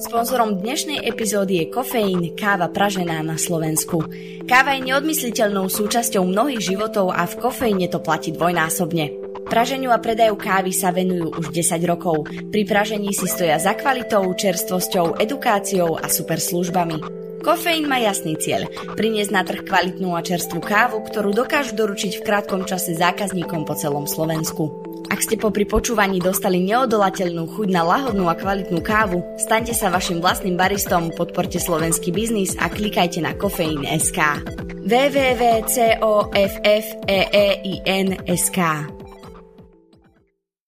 Sponzorom dnešnej epizódy je kofeín, káva pražená na Slovensku. Káva je neodmysliteľnou súčasťou mnohých životov a v kofeíne to platí dvojnásobne. Praženiu a predaju kávy sa venujú už 10 rokov. Pri pražení si stoja za kvalitou, čerstvosťou, edukáciou a super službami. Kofeín má jasný cieľ – priniesť na trh kvalitnú a čerstvú kávu, ktorú dokážu doručiť v krátkom čase zákazníkom po celom Slovensku. Ak ste po počúvaní dostali neodolateľnú chuť na lahodnú a kvalitnú kávu, staňte sa vašim vlastným baristom, podporte slovenský biznis a klikajte na kofeín.sk www.coffeein.sk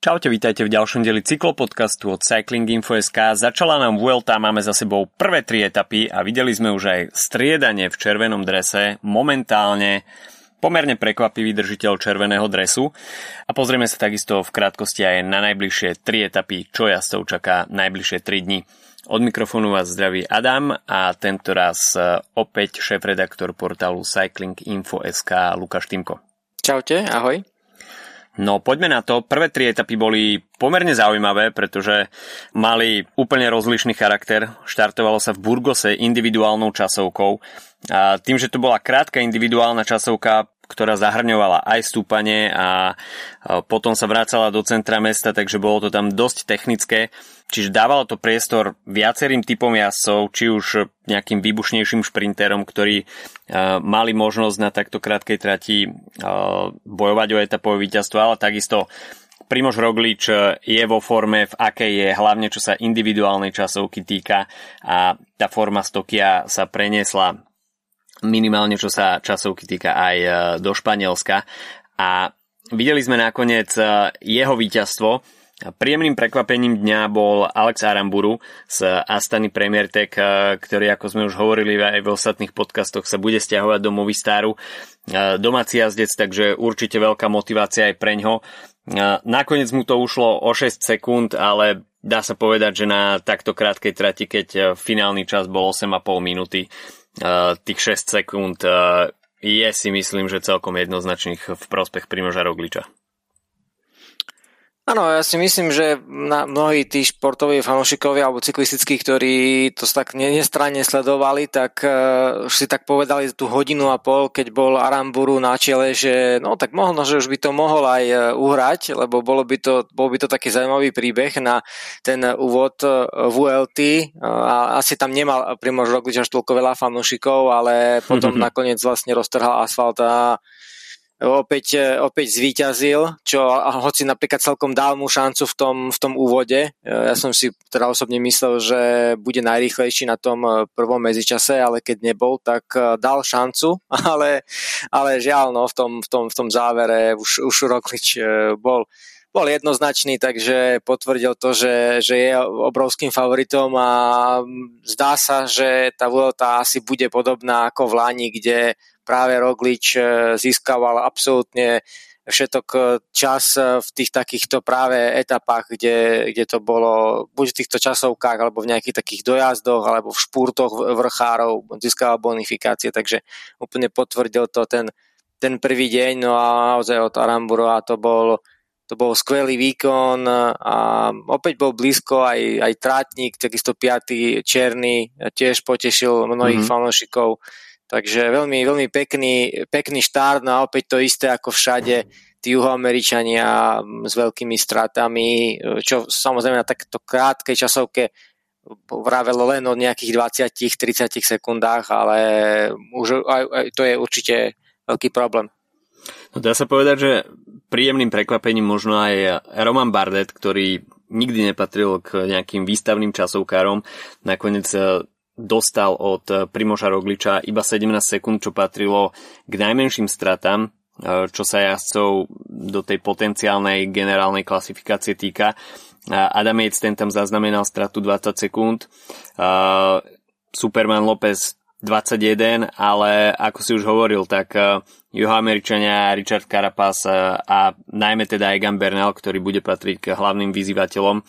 Čaute, vítajte v ďalšom deli cyklopodcastu od Cycling Info.sk. Začala nám Vuelta, máme za sebou prvé tri etapy a videli sme už aj striedanie v červenom drese. Momentálne pomerne prekvapivý držiteľ červeného dresu. A pozrieme sa takisto v krátkosti aj na najbližšie 3 etapy, čo jazdcov čaká najbližšie 3 dni. Od mikrofónu vás zdraví Adam a tento raz e, opäť šéf-redaktor portálu cyclinginfo.sk Lukáš Timko. Čaute, ahoj. No poďme na to. Prvé tri etapy boli pomerne zaujímavé, pretože mali úplne rozlišný charakter. Štartovalo sa v Burgose individuálnou časovkou. A tým, že to bola krátka individuálna časovka, ktorá zahrňovala aj stúpanie a potom sa vracala do centra mesta, takže bolo to tam dosť technické. Čiže dávalo to priestor viacerým typom jazdcov, či už nejakým výbušnejším šprinterom, ktorí mali možnosť na takto krátkej trati bojovať o etapové víťazstvo, ale takisto Primož Roglič je vo forme, v akej je, hlavne čo sa individuálnej časovky týka a tá forma Stokia sa preniesla minimálne čo sa časovky týka aj e, do Španielska. A videli sme nakoniec e, jeho víťazstvo. Príjemným prekvapením dňa bol Alex Aramburu z Astany Premier Tech, e, ktorý, ako sme už hovorili aj v ostatných podcastoch, sa bude stiahovať do Movistaru. Domáci jazdec, takže určite veľká motivácia aj preňho. Nakoniec mu to ušlo o 6 sekúnd, ale dá sa povedať, že na takto krátkej trati, keď finálny čas bol 8,5 minúty, tých 6 sekúnd je si myslím, že celkom jednoznačných v prospech Primoža Rogliča. Áno, ja si myslím, že na mnohí tí športoví fanúšikovia alebo cyklistickí, ktorí to tak nestranne sledovali, tak uh, si tak povedali tú hodinu a pol, keď bol Aramburu na čele, že no tak možno, že už by to mohol aj uh, uhrať, lebo bolo by to, bol by to taký zaujímavý príbeh na ten úvod uh, VLT. Uh, asi tam nemal Primož Roglič až toľko veľa fanúšikov, ale potom nakoniec vlastne roztrhal asfalt a opäť, e, opäť zvíťazil, čo hoci napríklad celkom dal mu šancu v tom, v tom úvode. E, ja som si teda osobne myslel, že bude najrýchlejší na tom e, prvom medzičase, ale keď nebol, tak dal šancu, ale, ale žiaľ, no, v, tom, v, tom, v tom závere už, už Roklič bol bol jednoznačný, takže potvrdil to, že, že je obrovským favoritom a zdá sa, že tá Vuelta asi bude podobná ako v Lani, kde práve Roglič e, získaval absolútne všetok e, čas v tých takýchto práve etapách, kde, kde to bolo buď v týchto časovkách, alebo v nejakých takých dojazdoch, alebo v špúrtoch vrchárov, získaval bonifikácie, takže úplne potvrdil to ten, ten prvý deň, no a naozaj od Aramburu a to bol to bol skvelý výkon a opäť bol blízko aj, aj trátnik, takisto piatý černý, tiež potešil mnohých mm-hmm. fanúšikov. Takže veľmi, veľmi pekný, pekný štart, no a opäť to isté ako všade, tí juhoameričania s veľkými stratami, čo samozrejme na takéto krátkej časovke vravelo len o nejakých 20-30 sekundách, ale už aj, aj to je určite veľký problém. No dá sa povedať, že príjemným prekvapením možno aj Roman Bardet, ktorý nikdy nepatril k nejakým výstavným časovkárom, nakoniec dostal od Primoža Rogliča iba 17 sekúnd, čo patrilo k najmenším stratám, e, čo sa jazdcov do tej potenciálnej generálnej klasifikácie týka. Adam Yates ten tam zaznamenal stratu 20 sekúnd, e, Superman López 21, ale ako si už hovoril, tak e, Juhoameričania Richard Carapaz a najmä teda Egan Bernal, ktorý bude patriť k hlavným vyzývateľom,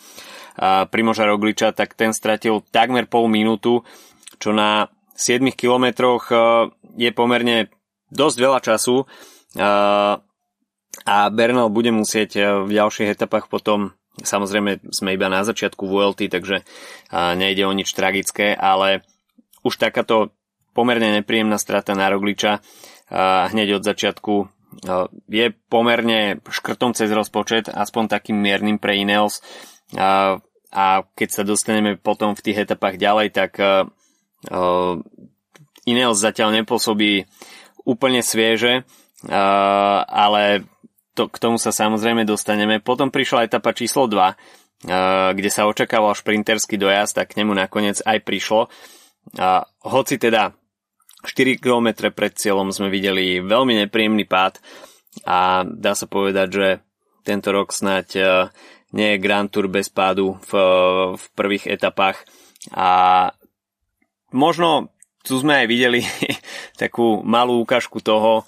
Primoža Rogliča, tak ten stratil takmer pol minútu, čo na 7 kilometroch e, je pomerne dosť veľa času e, a Bernal bude musieť e, v ďalších etapách potom Samozrejme sme iba na začiatku VLT, takže nejde o nič tragické, ale už takáto pomerne nepríjemná strata na Rogliča hneď od začiatku je pomerne škrtom cez rozpočet, aspoň takým miernym pre Ineos a keď sa dostaneme potom v tých etapách ďalej, tak Ineos zatiaľ nepôsobí úplne svieže, ale to, k tomu sa samozrejme dostaneme. Potom prišla etapa číslo 2, uh, kde sa očakával šprinterský dojazd a k nemu nakoniec aj prišlo. Hoci teda 4 km pred cieľom sme videli veľmi nepríjemný pád a dá sa povedať, že tento rok snáď uh, nie je Grand Tour bez pádu v, v prvých etapách. A možno tu sme aj videli takú malú ukážku toho,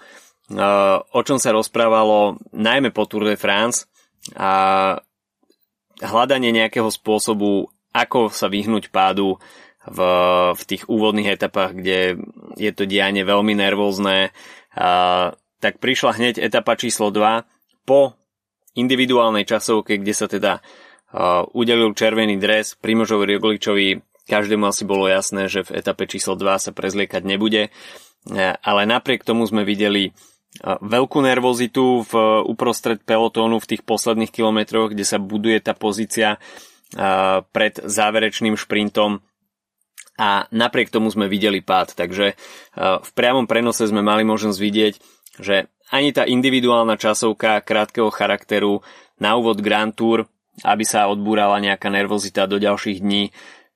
o čom sa rozprávalo najmä po Tour de France a hľadanie nejakého spôsobu, ako sa vyhnúť pádu v, v tých úvodných etapách, kde je to dianie veľmi nervózne. A, tak prišla hneď etapa číslo 2 po individuálnej časovke, kde sa teda uh, udelil červený dres Primožovi Rogličovi. Každému asi bolo jasné, že v etape číslo 2 sa prezliekať nebude. Ale napriek tomu sme videli veľkú nervozitu v uprostred pelotónu v tých posledných kilometroch, kde sa buduje tá pozícia pred záverečným šprintom a napriek tomu sme videli pád, takže v priamom prenose sme mali možnosť vidieť, že ani tá individuálna časovka krátkeho charakteru na úvod Grand Tour, aby sa odbúrala nejaká nervozita do ďalších dní,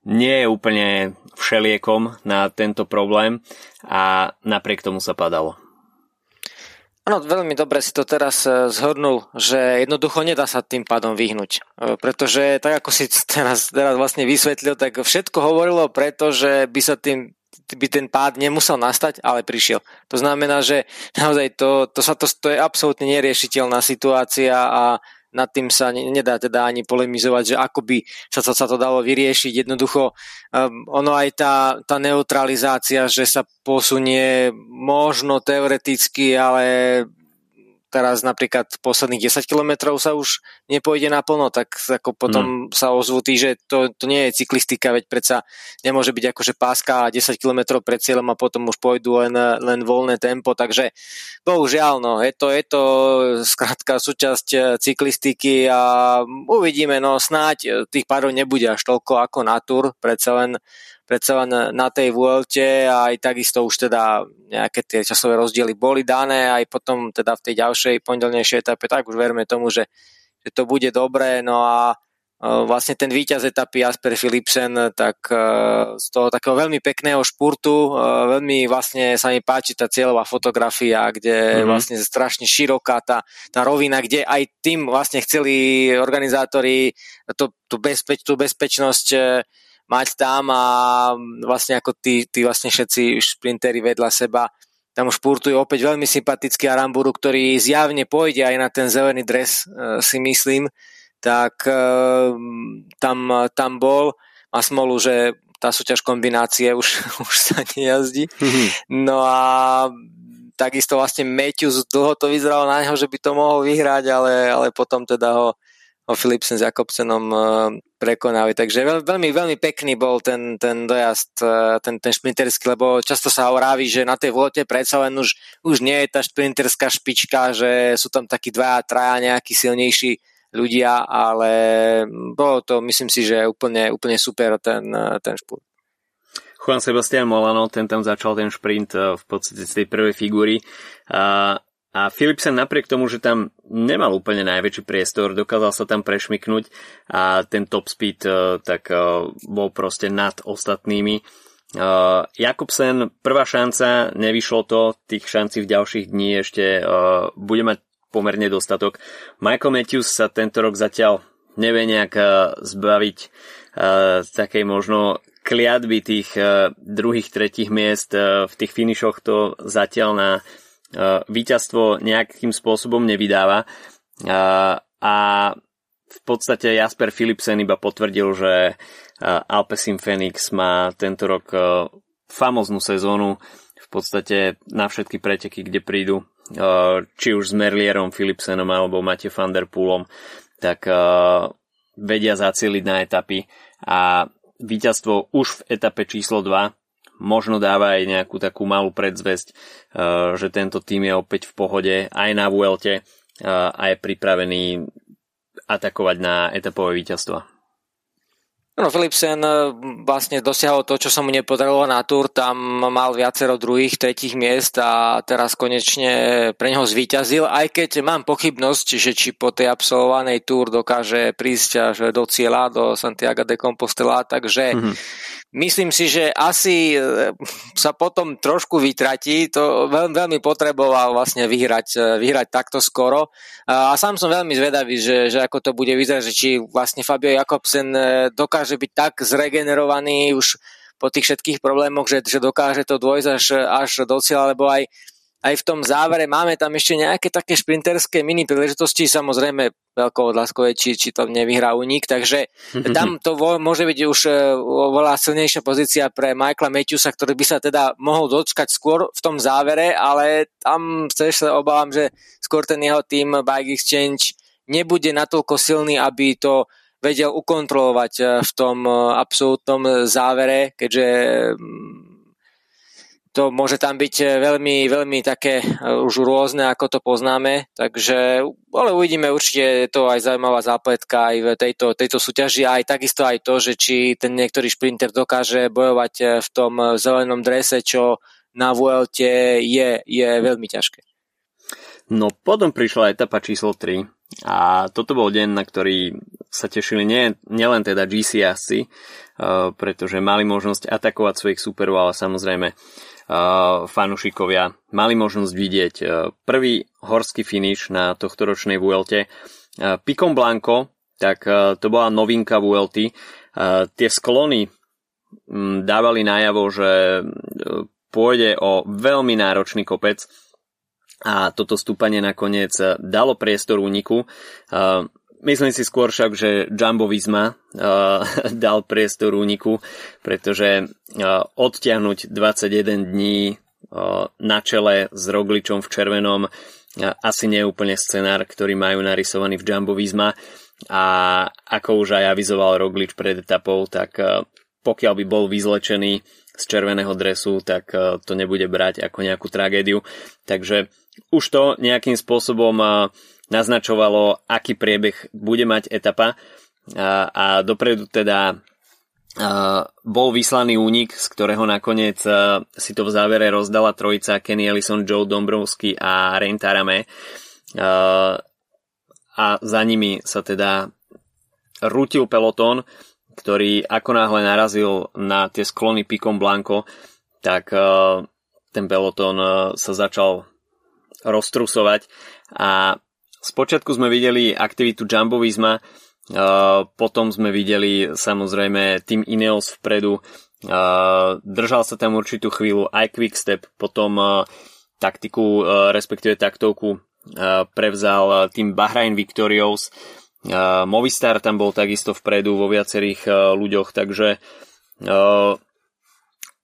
nie je úplne všeliekom na tento problém a napriek tomu sa padalo. Áno, veľmi dobre si to teraz e, zhodnul, že jednoducho nedá sa tým pádom vyhnúť. E, pretože tak ako si teraz, teraz vlastne vysvetlil, tak všetko hovorilo preto, že by sa tým by ten pád nemusel nastať, ale prišiel. To znamená, že naozaj to, to, sa to, to je absolútne neriešiteľná situácia a nad tým sa nedá teda ani polemizovať, že ako by sa to, sa to dalo vyriešiť. Jednoducho um, ono aj tá, tá neutralizácia, že sa posunie možno teoreticky, ale teraz napríklad posledných 10 kilometrov sa už nepôjde naplno, tak ako potom mm. sa ozvú tí, že to, to nie je cyklistika, veď predsa nemôže byť akože páska 10 kilometrov pred cieľom a potom už pôjdu len, len voľné tempo, takže bohužiaľ, no, je to, je to skrátka súčasť eh, cyklistiky a uvidíme, no snáď eh, tých párov nebude až toľko ako na tur, predsa len predsa len na tej Vuelte a aj takisto už teda nejaké tie časové rozdiely boli dané aj potom teda v tej ďalšej pondelnejšej etape, tak už verme tomu, že, že to bude dobré, no a vlastne ten víťaz etapy Jasper Philipsen, tak z toho takého veľmi pekného špurtu, veľmi vlastne sa mi páči tá cieľová fotografia, kde mm-hmm. vlastne strašne široká tá, tá rovina, kde aj tým vlastne chceli organizátori to, tú, bezpeč, tú bezpečnosť mať tam a vlastne ako tí, tí vlastne všetci šprintery vedľa seba tam špurtujú opäť veľmi sympatický Aramburu, ktorý zjavne pôjde aj na ten zelený dres, e, si myslím, tak e, tam, tam bol. Má smolu, že tá súťaž kombinácie už, už sa nejazdí. Mm-hmm. No a takisto vlastne Matthews dlho to vyzeralo na neho, že by to mohol vyhrať, ale, ale potom teda ho Philipsen s Jakobsenom eh, prekonali. Takže veľmi, veľmi pekný bol ten, ten dojazd, eh, ten, ten šprinterský, lebo často sa hovorí, že na tej vlote predsa len už, už nie je tá šprinterská špička, že sú tam takí dvaja, traja nejakí silnejší ľudia, ale bolo to, myslím si, že úplne, úplne super ten, eh, ten šport. Juan Sebastian Molano, ten tam začal ten šprint v podstate z tej prvej figúry. Philipsen napriek tomu, že tam nemal úplne najväčší priestor, dokázal sa tam prešmiknúť a ten top speed uh, tak uh, bol proste nad ostatnými. Uh, Jakobsen, prvá šanca, nevyšlo to, tých šancí v ďalších dní ešte bude mať pomerne dostatok. Michael Matthews sa tento rok zatiaľ nevie nejak zbaviť takej možno kliatby tých uh, druhých, tretích miest v tých finišoch to zatiaľ na E, víťazstvo nejakým spôsobom nevydáva. E, a v podstate Jasper Philipsen iba potvrdil, že e, Alpecin Phoenix má tento rok famoznú sezónu v podstate na všetky preteky, kde prídu, či už s Merlierom, Philipsenom alebo Matej van der Poolom, tak vedia zacieliť na etapy a víťazstvo už v etape číslo 2 možno dáva aj nejakú takú malú predzvesť, že tento tým je opäť v pohode aj na Vuelte a je pripravený atakovať na etapové víťazstva. No, Philipsen eh, vlastne dosiahol to, čo sa mu nepodarilo na Tour, tam mal viacero druhých, tretích miest a teraz konečne pre neho zvíťazil, aj keď mám pochybnosť, že či po tej absolvovanej Tour dokáže prísť až do cieľa, do Santiago de Compostela, takže mm-hmm. Myslím si, že asi eh, sa potom trošku vytratí, to veľmi, veľmi potreboval vlastne vyhrať, eh, vyhrať takto skoro. A sám som veľmi zvedavý, že, že ako to bude vyzerať, že či vlastne Fabio Jakobsen dokáže dokáže byť tak zregenerovaný už po tých všetkých problémoch, že, že dokáže to dôjsť až, až do cieľa, lebo aj, aj v tom závere máme tam ešte nejaké také šprinterské mini príležitosti, samozrejme veľkou odláskou je, či, či to nevyhrá unik, takže tam to môže byť už e, oveľa silnejšia pozícia pre Michaela Matthewsa, ktorý by sa teda mohol dočkať skôr v tom závere, ale tam tiež sa obávam, že skôr ten jeho tým Bike Exchange nebude natoľko silný, aby to vedel ukontrolovať eh, v tom eh, absolútnom závere, keďže mm, to môže tam byť eh, veľmi, veľmi také už rôzne, ako to poznáme, takže ale uvidíme, určite je to aj zaujímavá zápletka aj v tejto, tejto súťaži aj takisto aj to, že či ten niektorý šprinter dokáže bojovať v tom zelenom drese, čo na Vuelte je, je veľmi ťažké. No potom prišla etapa číslo 3 a toto bol deň, na ktorý sa tešili nie, nielen teda GC jazdci, uh, pretože mali možnosť atakovať svojich superov, ale samozrejme uh, fanušikovia mali možnosť vidieť prvý horský finish na tohto ročnej Vuelte. Picom Blanco, tak to bola novinka Vuelty. Tie sklony dávali najavo, že pôjde o veľmi náročný kopec, a toto stúpanie nakoniec dalo priestor úniku. Myslím si skôr však, že Jumbo Visma uh, dal priestor úniku, pretože uh, odtiahnuť 21 dní uh, na čele s Rogličom v červenom uh, asi nie je úplne scenár, ktorý majú narysovaný v Jumbo Visma a ako už aj avizoval Roglič pred etapou, tak uh, pokiaľ by bol vyzlečený z červeného dresu, tak uh, to nebude brať ako nejakú tragédiu. Takže už to nejakým spôsobom uh, naznačovalo, aký priebeh bude mať etapa a, a dopredu teda a, bol vyslaný únik, z ktorého nakoniec a, si to v závere rozdala trojica Kenny Ellison, Joe Dombrovsky a Rein Tarame. A, a za nimi sa teda rútil peloton, ktorý ako náhle narazil na tie sklony Picom Blanco, tak ten peloton sa začal roztrusovať a Spočiatku sme videli aktivitu Jumbo Visma, potom sme videli samozrejme tým Ineos vpredu, držal sa tam určitú chvíľu aj Quickstep, potom taktiku, respektíve taktovku prevzal tým Bahrain Victorious, Movistar tam bol takisto vpredu vo viacerých ľuďoch, takže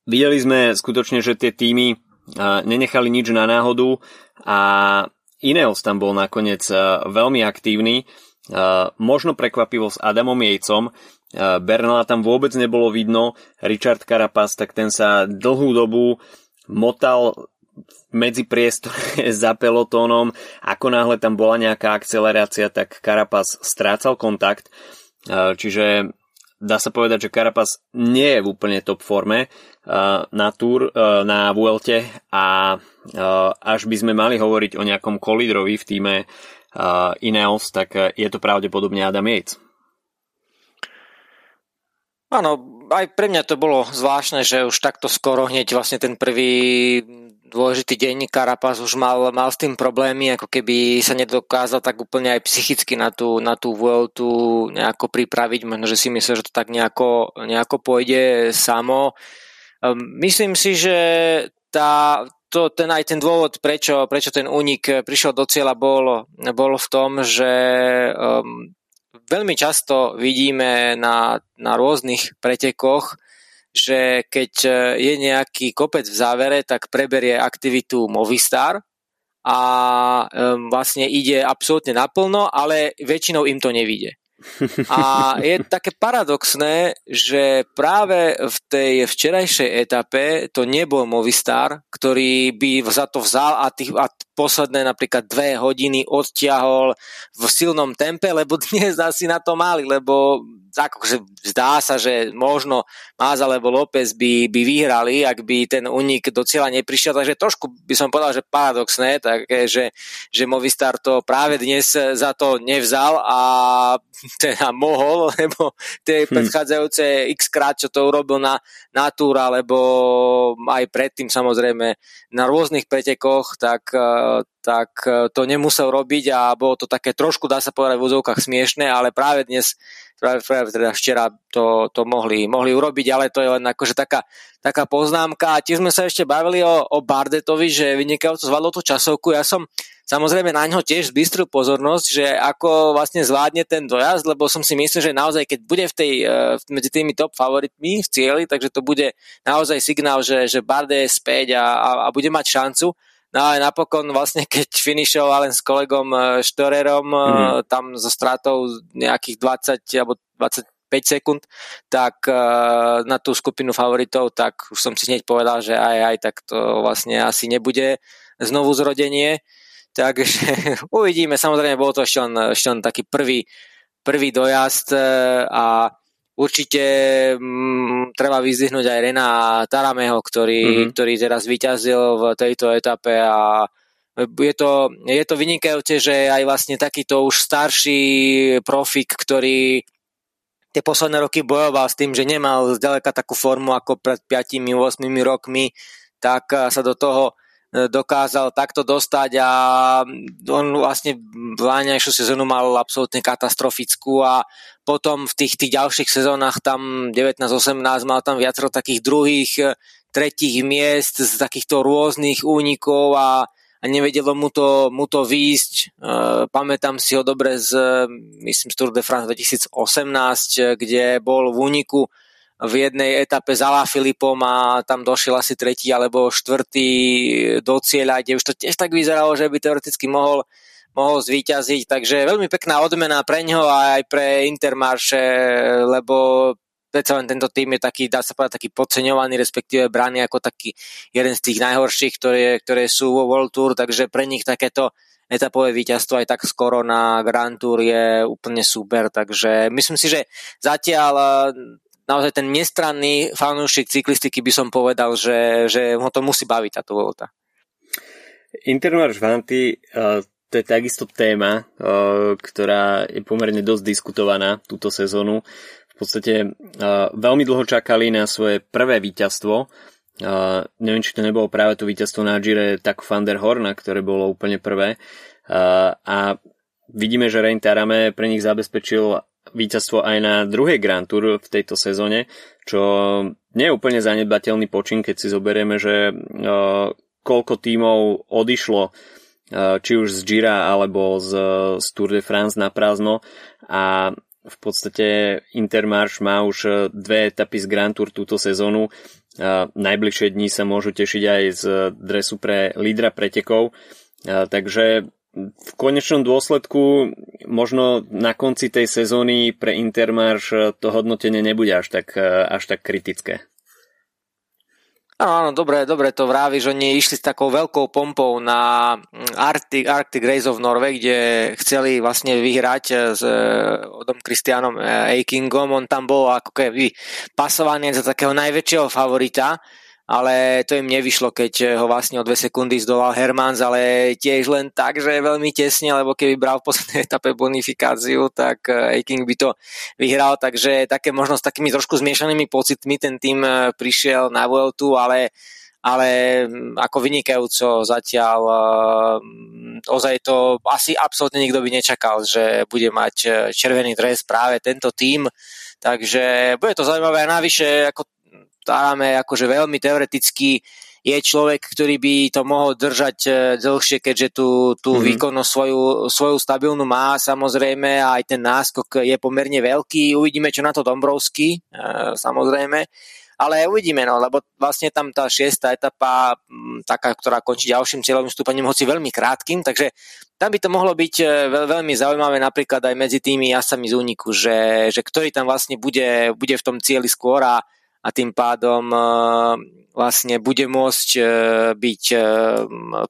videli sme skutočne, že tie týmy nenechali nič na náhodu a Ineos tam bol nakoniec e, veľmi aktívny, e, možno prekvapivo s Adamom Jejcom, e, Bernala tam vôbec nebolo vidno, Richard Carapaz, tak ten sa dlhú dobu motal medzi priestore za pelotónom, ako náhle tam bola nejaká akcelerácia, tak Carapaz strácal kontakt, čiže dá sa povedať, že Carapaz nie je v úplne top forme na Tour, na Vuelte a až by sme mali hovoriť o nejakom kolidrovi v týme Ineos, tak je to pravdepodobne Adam Yates. Áno, aj pre mňa to bolo zvláštne, že už takto skoro hneď vlastne ten prvý dôležitý deň Karapaz už mal, mal s tým problémy, ako keby sa nedokázal tak úplne aj psychicky na tú, na tú Vueltu nejako pripraviť, možno, že si myslel, že to tak nejako, nejako pôjde samo. Ehm, myslím si, že tá, to, ten aj ten dôvod, prečo, prečo ten únik prišiel do cieľa, bol, bol v tom, že um, veľmi často vidíme na, na rôznych pretekoch, že keď e, je nejaký kopec v závere, tak preberie aktivitu Movistar a um, vlastne ide absolútne naplno, ale väčšinou im to nevíde. A je také paradoxné, že práve v tej včerajšej etape to nebol Movistar, ktorý by za to vzal a, tých, a posledné napríklad dve hodiny odtiahol v silnom tempe, lebo dnes asi na to mali, lebo akože zdá sa, že možno Máz alebo López by, by vyhrali, ak by ten unik do cieľa neprišiel, takže trošku by som povedal, že paradoxné, také, že, že Movistar to práve dnes za to nevzal a teda mohol, lebo tie hm. predchádzajúce x krát, čo to urobil na, na túr, alebo aj predtým samozrejme na rôznych pretekoch, tak tak to nemusel robiť a bolo to také trošku, dá sa povedať, v úzovkách smiešné, ale práve dnes práve, práve teda včera to, to mohli, mohli urobiť, ale to je len akože taká, taká poznámka. A tiež sme sa ešte bavili o, o Bardetovi, že vynikajúco zvládol tú časovku. Ja som samozrejme na ňo tiež zbystril pozornosť, že ako vlastne zvládne ten dojazd, lebo som si myslel, že naozaj keď bude v tej, e, medzi tými top favoritmi v cieli, takže to bude naozaj signál, že, že Barde je späť a, a, a bude mať šancu. No a napokon vlastne, keď finišoval len s kolegom e, Štorerom mm. tam so stratou nejakých 20 alebo 25 sekúnd, tak e, na tú skupinu favoritov, tak už som si hneď povedal, že aj, aj, tak to vlastne asi nebude znovu zrodenie. Takže uvidíme, samozrejme, bolo to ešte len, ešte len taký prvý, prvý dojazd a Určite m, mm, treba vyzdvihnúť aj Rena Tarameho, ktorý, mm-hmm. ktorý teraz vyťazil v tejto etape a je to, je to vynikajúce, že aj vlastne takýto už starší profik, ktorý tie posledné roky bojoval s tým, že nemal zďaleka takú formu ako pred 5-8 rokmi, tak sa do toho dokázal takto dostať a on vlastne v láňajšiu sezónu mal absolútne katastrofickú a potom v tých, tých ďalších sezónach tam 19-18 mal tam viacero takých druhých, tretích miest z takýchto rôznych únikov a, a nevedelo mu to, mu to výjsť. E, pamätám si ho dobre z, myslím, z Tour de France 2018, kde bol v úniku v jednej etape za La Filipom a tam došiel asi tretí alebo štvrtý do cieľa, kde už to tiež tak vyzeralo, že by teoreticky mohol, mohol zvíťaziť. Takže veľmi pekná odmena pre ňo a aj pre Intermarše, lebo predsa len tento tým je taký, dá sa povedať, taký podceňovaný, respektíve brány ako taký jeden z tých najhorších, ktoré, ktoré sú vo World Tour, takže pre nich takéto etapové víťazstvo aj tak skoro na Grand Tour je úplne super, takže myslím si, že zatiaľ naozaj ten nestranný fanúšik cyklistiky by som povedal, že, že ho to musí baviť táto Vuelta. Intermarš Vanty, uh, to je takisto téma, uh, ktorá je pomerne dosť diskutovaná túto sezónu. V podstate uh, veľmi dlho čakali na svoje prvé víťazstvo. Neviem, či to nebolo práve to víťazstvo na Gire tak van der Horna, ktoré bolo úplne prvé. A vidíme, že Rein Tarame pre nich zabezpečil víťazstvo aj na druhej Grand Tour v tejto sezóne, čo nie je úplne zanedbateľný počin, keď si zoberieme, že uh, koľko tímov odišlo uh, či už z Gira alebo z, z Tour de France na prázdno a v podstate Intermarš má už dve etapy z Grand Tour túto sezónu. Najbližšie dní sa môžu tešiť aj z dresu pre lídra pretekov. Takže v konečnom dôsledku možno na konci tej sezóny pre Intermarš to hodnotenie nebude až tak, až tak kritické. Áno, dobre, dobre to vraví, že oni išli s takou veľkou pompou na Arctic, Arctic Race of Norway, kde chceli vlastne vyhrať s Odom Christianom Eikingom. On tam bol ako keby pasovaný za takého najväčšieho favorita ale to im nevyšlo, keď ho vlastne o dve sekundy zdolal Hermans, ale tiež len tak, že veľmi tesne, lebo keby bral v poslednej etape bonifikáciu, tak Eiking by to vyhral, takže také možno s takými trošku zmiešanými pocitmi ten tým eh, prišiel na Vueltu, ale ale mm, ako vynikajúco zatiaľ eh, ozaj to asi absolútne nikto by nečakal, že bude mať eh, červený dres práve tento tým, takže bude to zaujímavé. A navyše ako staráme akože veľmi teoreticky je človek, ktorý by to mohol držať e, dlhšie, keďže tú, tú mm-hmm. výkonnosť svoju, svoju stabilnú má samozrejme a aj ten náskok je pomerne veľký. Uvidíme, čo na to Dombrovský, e, samozrejme. ale uvidíme, no, lebo vlastne tam tá šiesta etapa, taká, ktorá končí ďalším cieľovým stúpaním, hoci veľmi krátkým, takže tam by to mohlo byť e, veľ, veľmi zaujímavé napríklad aj medzi tými jasami z úniku, že, že ktorý tam vlastne bude, bude v tom cieli skôr a, a tým pádom e, vlastne bude môcť e, byť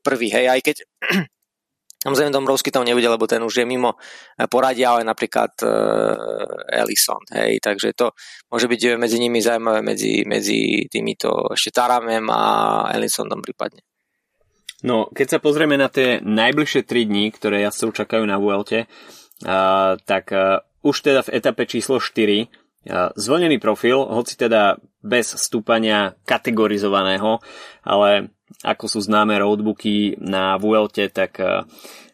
prvý. Hej, aj keď Samozrejme Dombrovský tam nebude, lebo ten už je mimo poradia, ale napríklad uh, Ellison, hej, takže to môže byť medzi nimi zaujímavé, medzi, medzi týmito ešte Taramem a Ellisonom prípadne. No, keď sa pozrieme na tie najbližšie 3 dní, ktoré jazdcov čakajú na Vuelte, uh, tak uh, už teda v etape číslo 4 zvlnený profil, hoci teda bez stúpania kategorizovaného, ale ako sú známe roadbooky na Vuelte, tak uh,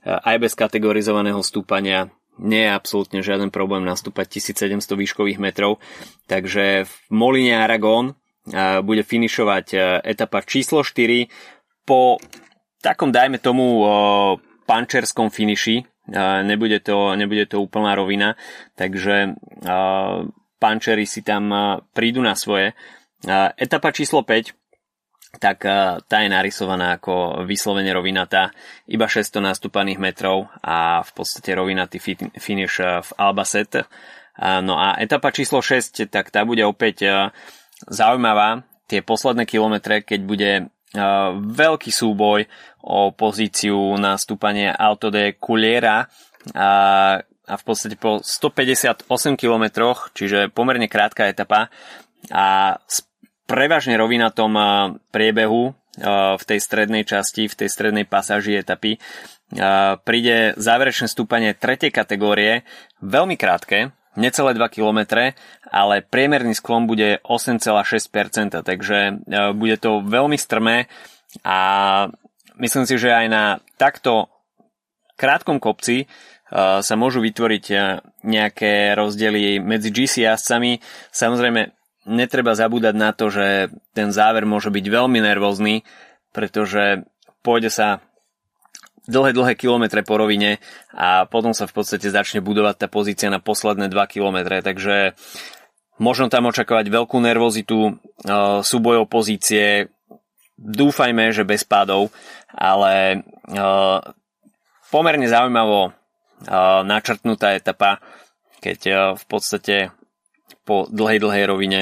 aj bez kategorizovaného stúpania nie je absolútne žiaden problém nastúpať 1700 výškových metrov. Takže v Moline Aragon bude finišovať etapa číslo 4 po takom, dajme tomu, pančerskom finiši. Nebude to, nebude to úplná rovina, takže pančery si tam prídu na svoje. Etapa číslo 5 tak tá je narysovaná ako vyslovene rovinatá, iba 600 nastúpaných metrov a v podstate rovinatý finish v Albacete. No a etapa číslo 6, tak tá bude opäť zaujímavá. Tie posledné kilometre, keď bude veľký súboj o pozíciu na stúpanie Alto de Culiera a, v podstate po 158 kilometroch, čiže pomerne krátka etapa. A prevažne rovinatom eh, priebehu eh, v tej strednej časti, v tej strednej pasáži etapy. Eh, príde záverečné stúpanie tretej kategórie, veľmi krátke, necelé 2 km, ale priemerný sklon bude 8,6%, takže bude to veľmi strmé a myslím si, že aj na takto krátkom kopci sa môžu vytvoriť nejaké rozdiely medzi GC jazdcami. Samozrejme, netreba zabúdať na to, že ten záver môže byť veľmi nervózny, pretože pôjde sa dlhé, dlhé kilometre po rovine a potom sa v podstate začne budovať tá pozícia na posledné 2 kilometre, takže možno tam očakávať veľkú nervozitu, e, súbojov pozície, dúfajme, že bez pádov, ale pomerne zaujímavo e, načrtnutá etapa, keď v podstate po dlhej, dlhej rovine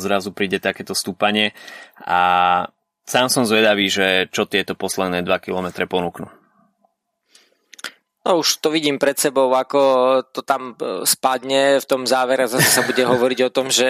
zrazu príde takéto stúpanie a sám som zvedavý, že čo tieto posledné 2 km ponúknú. No už to vidím pred sebou, ako to tam e, spadne v tom závere. Zase sa bude hovoriť o tom, že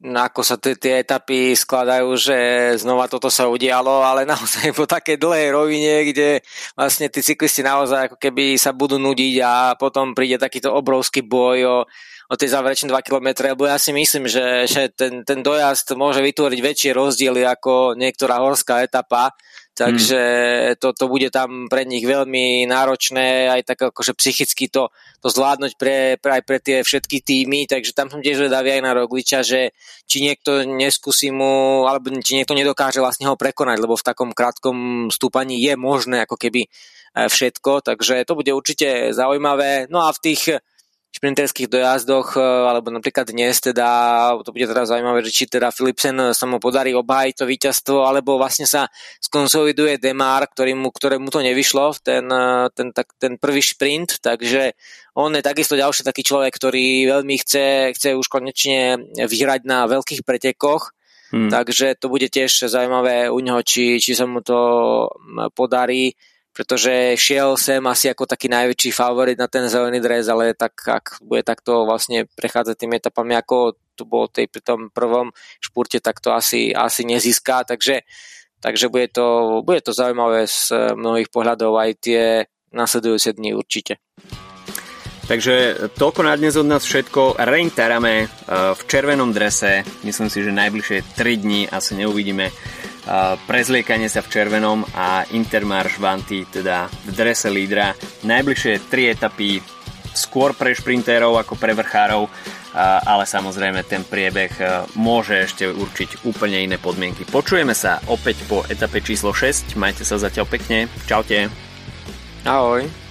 ako sa t- tie etapy skladajú, že znova toto sa udialo, ale naozaj po také dlhej rovine, kde vlastne tí cyklisti naozaj ako keby sa budú nudiť a potom príde takýto obrovský boj o o tie záverečné 2 km, lebo ja si myslím, že, že ten, ten dojazd môže vytvoriť väčšie rozdiely ako niektorá horská etapa, takže hmm. to, to bude tam pre nich veľmi náročné, aj tak akože psychicky to, to zvládnuť pre, pre, aj pre tie všetky týmy, takže tam som tiež vedavý aj na Rogliča, že či niekto neskúsi mu, alebo či niekto nedokáže vlastne ho prekonať, lebo v takom krátkom stúpaní je možné ako keby eh, všetko, takže to bude určite zaujímavé. No a v tých šprinterských dojazdoch, e, alebo napríklad dnes teda, to bude teda zaujímavé, že či teda Philipsen sa mu podarí obhájiť to víťazstvo, alebo vlastne sa skonsoliduje Demar, ktorému, ktorému to nevyšlo v ten, e, ten, tak, ten prvý šprint, takže on je takisto ďalší taký človek, ktorý veľmi chce, chce už konečne vyhrať na veľkých pretekoch, Hmm. Takže to bude tiež zaujímavé u neho, či, či sa mu to podarí pretože šiel sem asi ako taký najväčší favorit na ten zelený dres, ale tak ak bude takto vlastne prechádzať tými etapami, ako to bolo tej, pri tom prvom špurte, tak to asi, asi nezíska, takže, takže bude, to, bude to zaujímavé z mnohých pohľadov aj tie nasledujúce dni určite. Takže toľko na dnes od nás všetko. Rein Tarame eh, v červenom drese. Myslím si, že najbližšie 3 dní asi neuvidíme prezliekanie sa v červenom a Intermarš Vanty teda v drese lídra. Najbližšie tri etapy skôr pre šprintérov ako pre vrchárov, ale samozrejme ten priebeh môže ešte určiť úplne iné podmienky. Počujeme sa opäť po etape číslo 6. Majte sa zatiaľ pekne. Čaute. Ahoj.